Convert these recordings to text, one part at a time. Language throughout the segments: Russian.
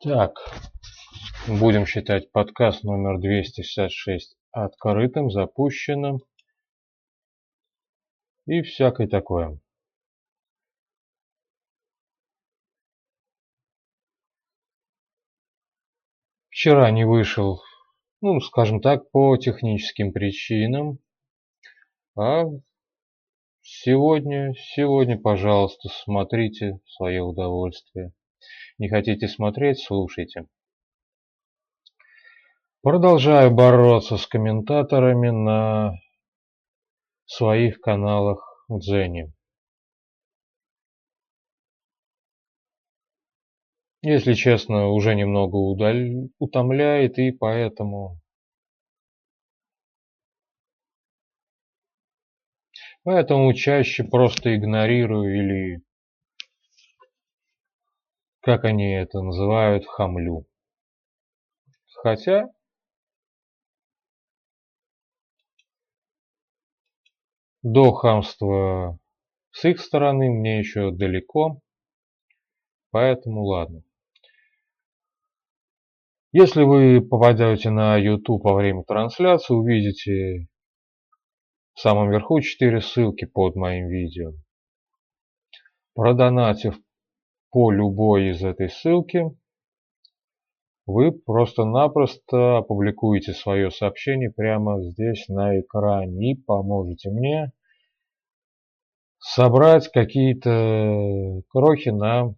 Так, будем считать подкаст номер 266 открытым, запущенным и всякое такое. Вчера не вышел, ну, скажем так, по техническим причинам, а сегодня, сегодня, пожалуйста, смотрите в свое удовольствие. Не хотите смотреть, слушайте. Продолжаю бороться с комментаторами на своих каналах Дзене. Если честно, уже немного удаль... утомляет, и поэтому... Поэтому чаще просто игнорирую или как они это называют, хамлю. Хотя до хамства с их стороны мне еще далеко, поэтому ладно. Если вы попадете на YouTube во время трансляции, увидите в самом верху 4 ссылки под моим видео. Продонатив по любой из этой ссылки вы просто-напросто опубликуете свое сообщение прямо здесь на экране и поможете мне собрать какие-то крохи на,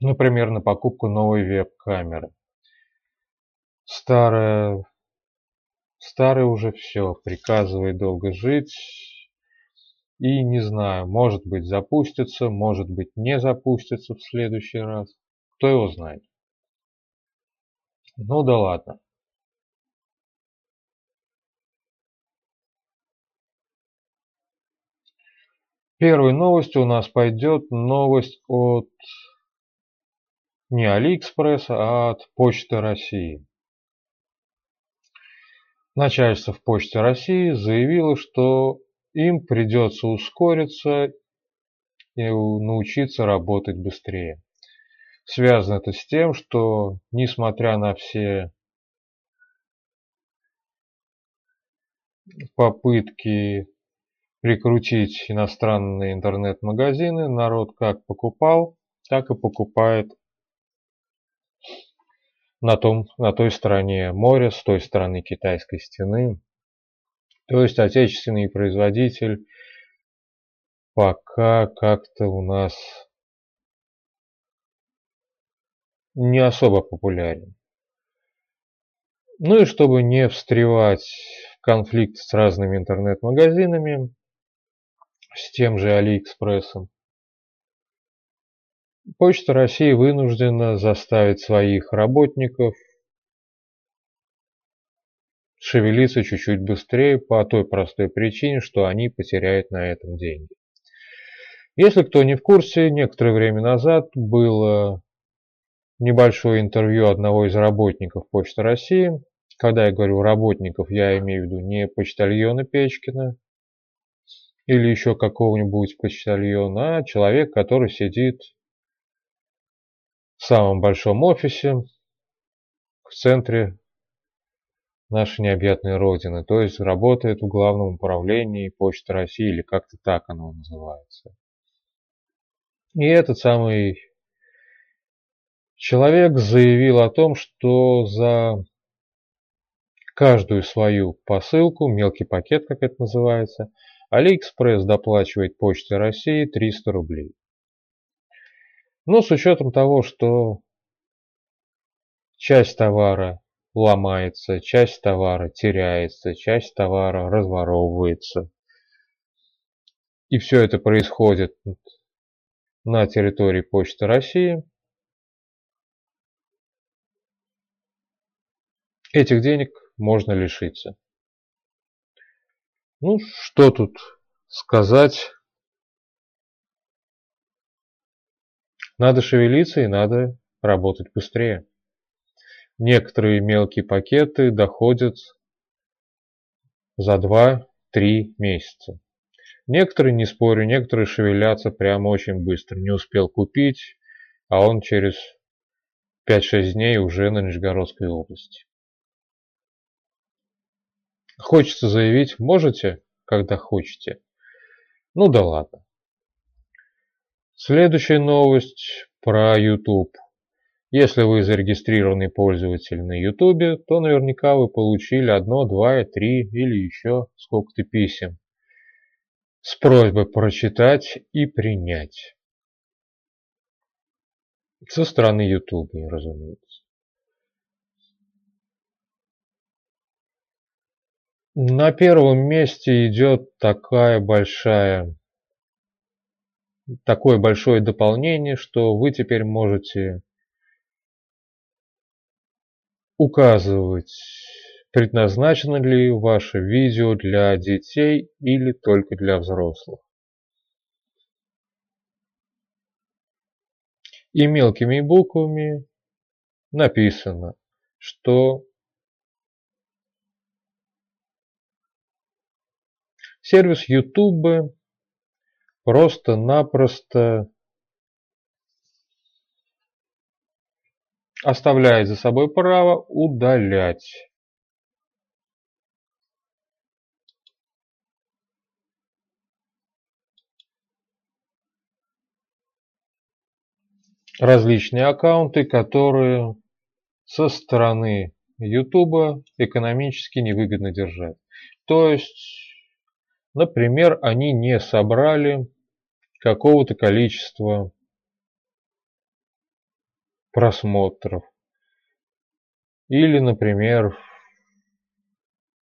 например, на покупку новой веб-камеры. Старая, старая уже все, приказывает долго жить, и не знаю, может быть запустится, может быть не запустится в следующий раз. Кто его знает. Ну да ладно. Первой новостью у нас пойдет новость от не Алиэкспресса, а от Почты России. Начальство в Почте России заявило, что им придется ускориться и научиться работать быстрее. Связано это с тем, что несмотря на все попытки прикрутить иностранные интернет-магазины, народ как покупал, так и покупает на, том, на той стороне моря, с той стороны китайской стены. То есть отечественный производитель пока как-то у нас не особо популярен. Ну и чтобы не встревать в конфликт с разными интернет-магазинами, с тем же Алиэкспрессом, Почта России вынуждена заставить своих работников шевелиться чуть-чуть быстрее по той простой причине, что они потеряют на этом деньги. Если кто не в курсе, некоторое время назад было небольшое интервью одного из работников Почты России. Когда я говорю работников, я имею в виду не почтальона Печкина или еще какого-нибудь почтальона, а человек, который сидит в самом большом офисе в центре нашей необъятной Родины, то есть работает в Главном управлении Почты России, или как-то так оно называется. И этот самый человек заявил о том, что за каждую свою посылку, мелкий пакет, как это называется, Алиэкспресс доплачивает Почте России 300 рублей. Но с учетом того, что часть товара ломается, часть товара теряется, часть товара разворовывается. И все это происходит на территории Почты России. Этих денег можно лишиться. Ну, что тут сказать? Надо шевелиться и надо работать быстрее. Некоторые мелкие пакеты доходят за 2-3 месяца. Некоторые, не спорю, некоторые шевелятся прямо очень быстро. Не успел купить, а он через 5-6 дней уже на Нижегородской области. Хочется заявить, можете, когда хотите. Ну да ладно. Следующая новость про YouTube. Если вы зарегистрированный пользователь на YouTube, то наверняка вы получили одно, два, три или еще сколько-то писем с просьбой прочитать и принять. Со стороны YouTube, разумеется. На первом месте идет такая большая, такое большое дополнение, что вы теперь можете указывать, предназначено ли ваше видео для детей или только для взрослых. И мелкими буквами написано, что сервис YouTube просто-напросто оставляет за собой право удалять различные аккаунты, которые со стороны YouTube экономически невыгодно держать. То есть, например, они не собрали какого-то количества просмотров. Или, например,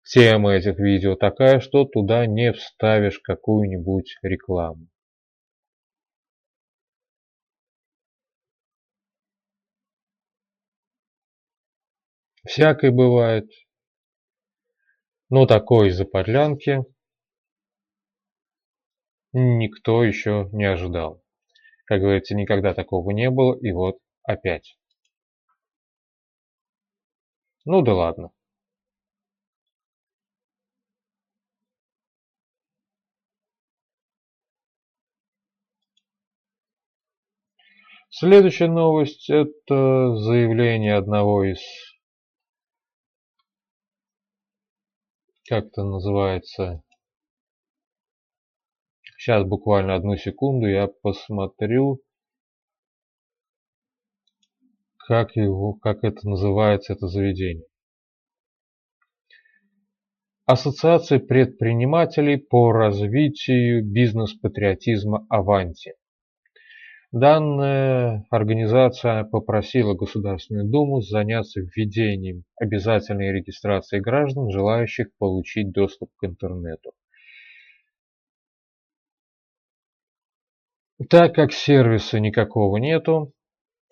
тема этих видео такая, что туда не вставишь какую-нибудь рекламу. Всякое бывает. Но такой заподлянки никто еще не ожидал. Как говорится, никогда такого не было, и вот опять. Ну да ладно. Следующая новость – это заявление одного из как это называется. Сейчас буквально одну секунду я посмотрю, как его, как это называется, это заведение. Ассоциация предпринимателей по развитию бизнес-патриотизма «Аванти». Данная организация попросила Государственную Думу заняться введением обязательной регистрации граждан, желающих получить доступ к интернету. Так как сервиса никакого нету,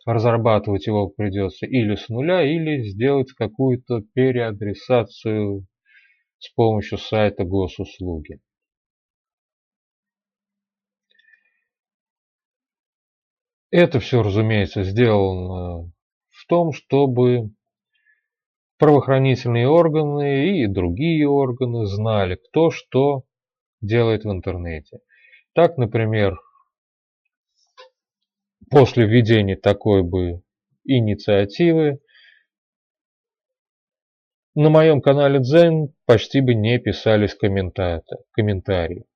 разрабатывать его придется или с нуля, или сделать какую-то переадресацию с помощью сайта госуслуги. Это все, разумеется, сделано в том, чтобы правоохранительные органы и другие органы знали, кто что делает в интернете. Так, например, после введения такой бы инициативы на моем канале Дзен почти бы не писались комментарии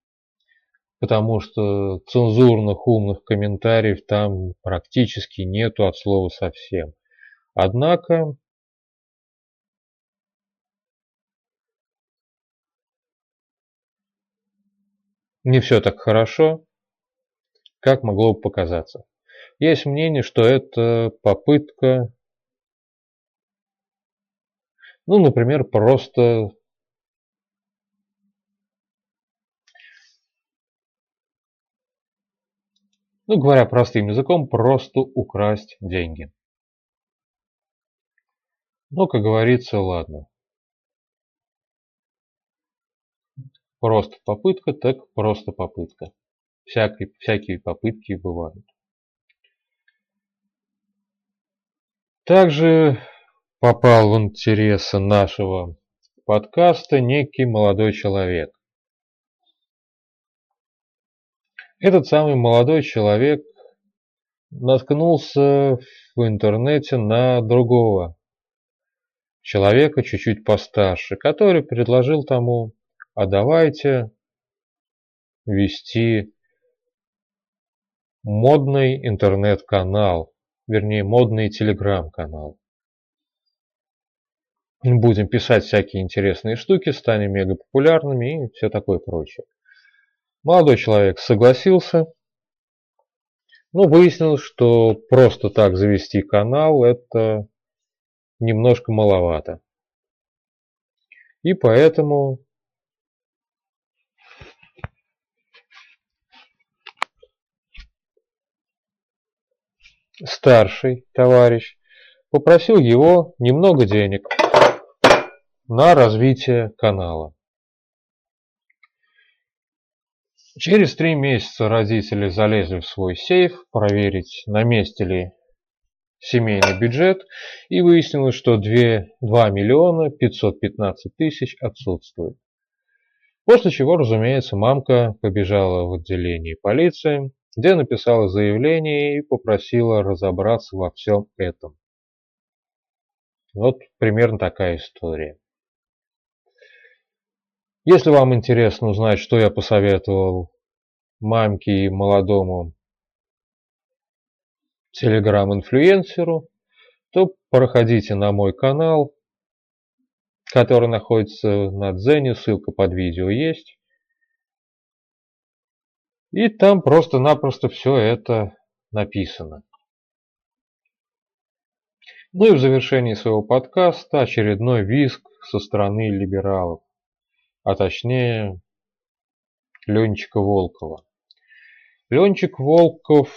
потому что цензурных умных комментариев там практически нету от слова совсем. Однако не все так хорошо, как могло бы показаться. Есть мнение, что это попытка, ну, например, просто Ну, говоря простым языком, просто украсть деньги. Но, как говорится, ладно. Просто попытка, так просто попытка. Всякие, всякие попытки бывают. Также попал в интересы нашего подкаста некий молодой человек. Этот самый молодой человек наткнулся в интернете на другого человека чуть-чуть постарше, который предложил тому, а давайте вести модный интернет-канал, вернее модный телеграм-канал. Будем писать всякие интересные штуки, станем мега популярными и все такое прочее. Молодой человек согласился, но выяснилось, что просто так завести канал это немножко маловато. И поэтому старший товарищ попросил его немного денег на развитие канала. Через три месяца родители залезли в свой сейф проверить, на месте ли семейный бюджет, и выяснилось, что 2, 2 миллиона 515 тысяч отсутствует. После чего, разумеется, мамка побежала в отделение полиции, где написала заявление и попросила разобраться во всем этом. Вот примерно такая история. Если вам интересно узнать, что я посоветовал мамке и молодому телеграм-инфлюенсеру, то проходите на мой канал, который находится на Дзене, ссылка под видео есть. И там просто-напросто все это написано. Ну и в завершении своего подкаста очередной виск со стороны либералов, а точнее Ленчика Волкова. Ленчик Волков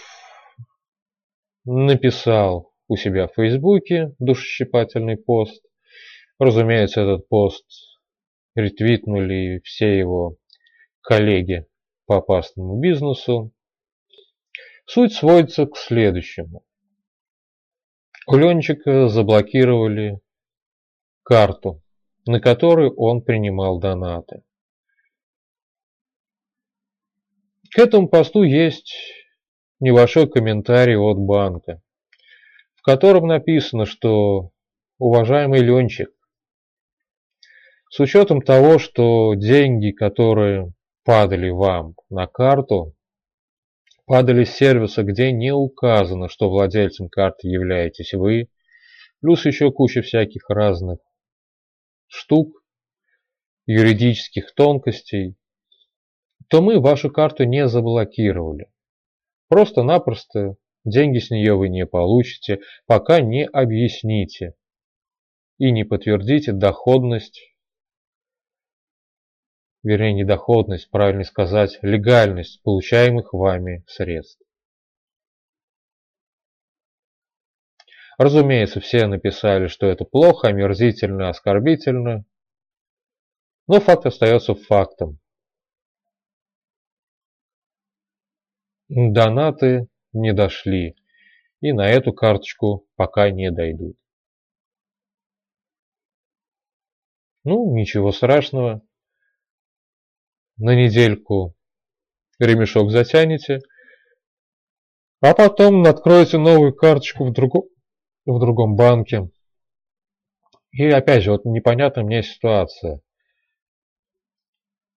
написал у себя в Фейсбуке душесчипательный пост. Разумеется, этот пост ретвитнули все его коллеги по опасному бизнесу. Суть сводится к следующему. У Ленчика заблокировали карту, на которой он принимал донаты. К этому посту есть небольшой комментарий от банка, в котором написано, что уважаемый Ленчик, с учетом того, что деньги, которые падали вам на карту, падали с сервиса, где не указано, что владельцем карты являетесь вы, плюс еще куча всяких разных штук, юридических тонкостей, то мы вашу карту не заблокировали. Просто-напросто деньги с нее вы не получите, пока не объясните и не подтвердите доходность, вернее не доходность, правильно сказать, легальность получаемых вами средств. Разумеется, все написали, что это плохо, омерзительно, оскорбительно, но факт остается фактом. Донаты не дошли и на эту карточку пока не дойдут. Ну, ничего страшного. На недельку ремешок затянете, а потом откроете новую карточку в, другом в другом банке. И опять же, вот непонятная мне ситуация.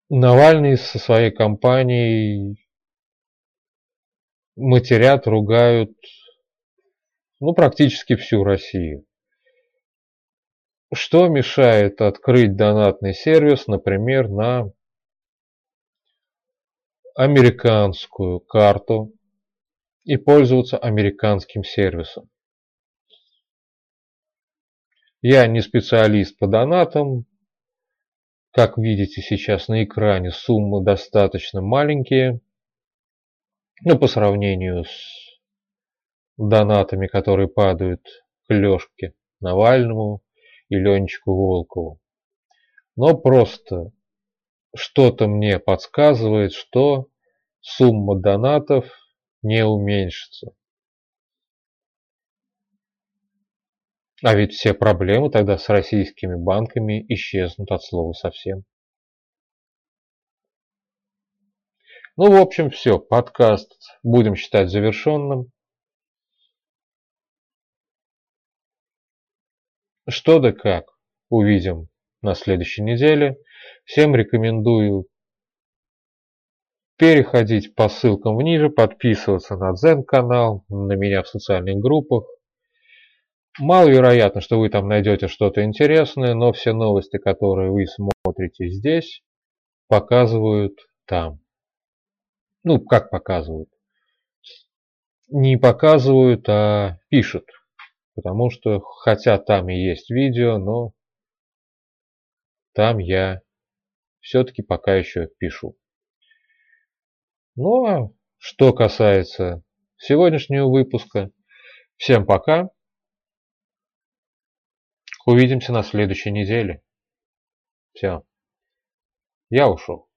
Навальный со своей компанией матерят, ругают, ну, практически всю Россию. Что мешает открыть донатный сервис, например, на американскую карту и пользоваться американским сервисом? Я не специалист по донатам. Как видите сейчас на экране, суммы достаточно маленькие – ну, по сравнению с донатами, которые падают к Лешке Навальному и Ленчику Волкову. Но просто что-то мне подсказывает, что сумма донатов не уменьшится. А ведь все проблемы тогда с российскими банками исчезнут от слова совсем. Ну, в общем, все. Подкаст будем считать завершенным. Что да как, увидим на следующей неделе. Всем рекомендую переходить по ссылкам ниже, подписываться на Дзен канал, на меня в социальных группах. Маловероятно, что вы там найдете что-то интересное, но все новости, которые вы смотрите здесь, показывают там. Ну, как показывают? Не показывают, а пишут. Потому что, хотя там и есть видео, но там я все-таки пока еще пишу. Ну а что касается сегодняшнего выпуска, всем пока. Увидимся на следующей неделе. Все. Я ушел.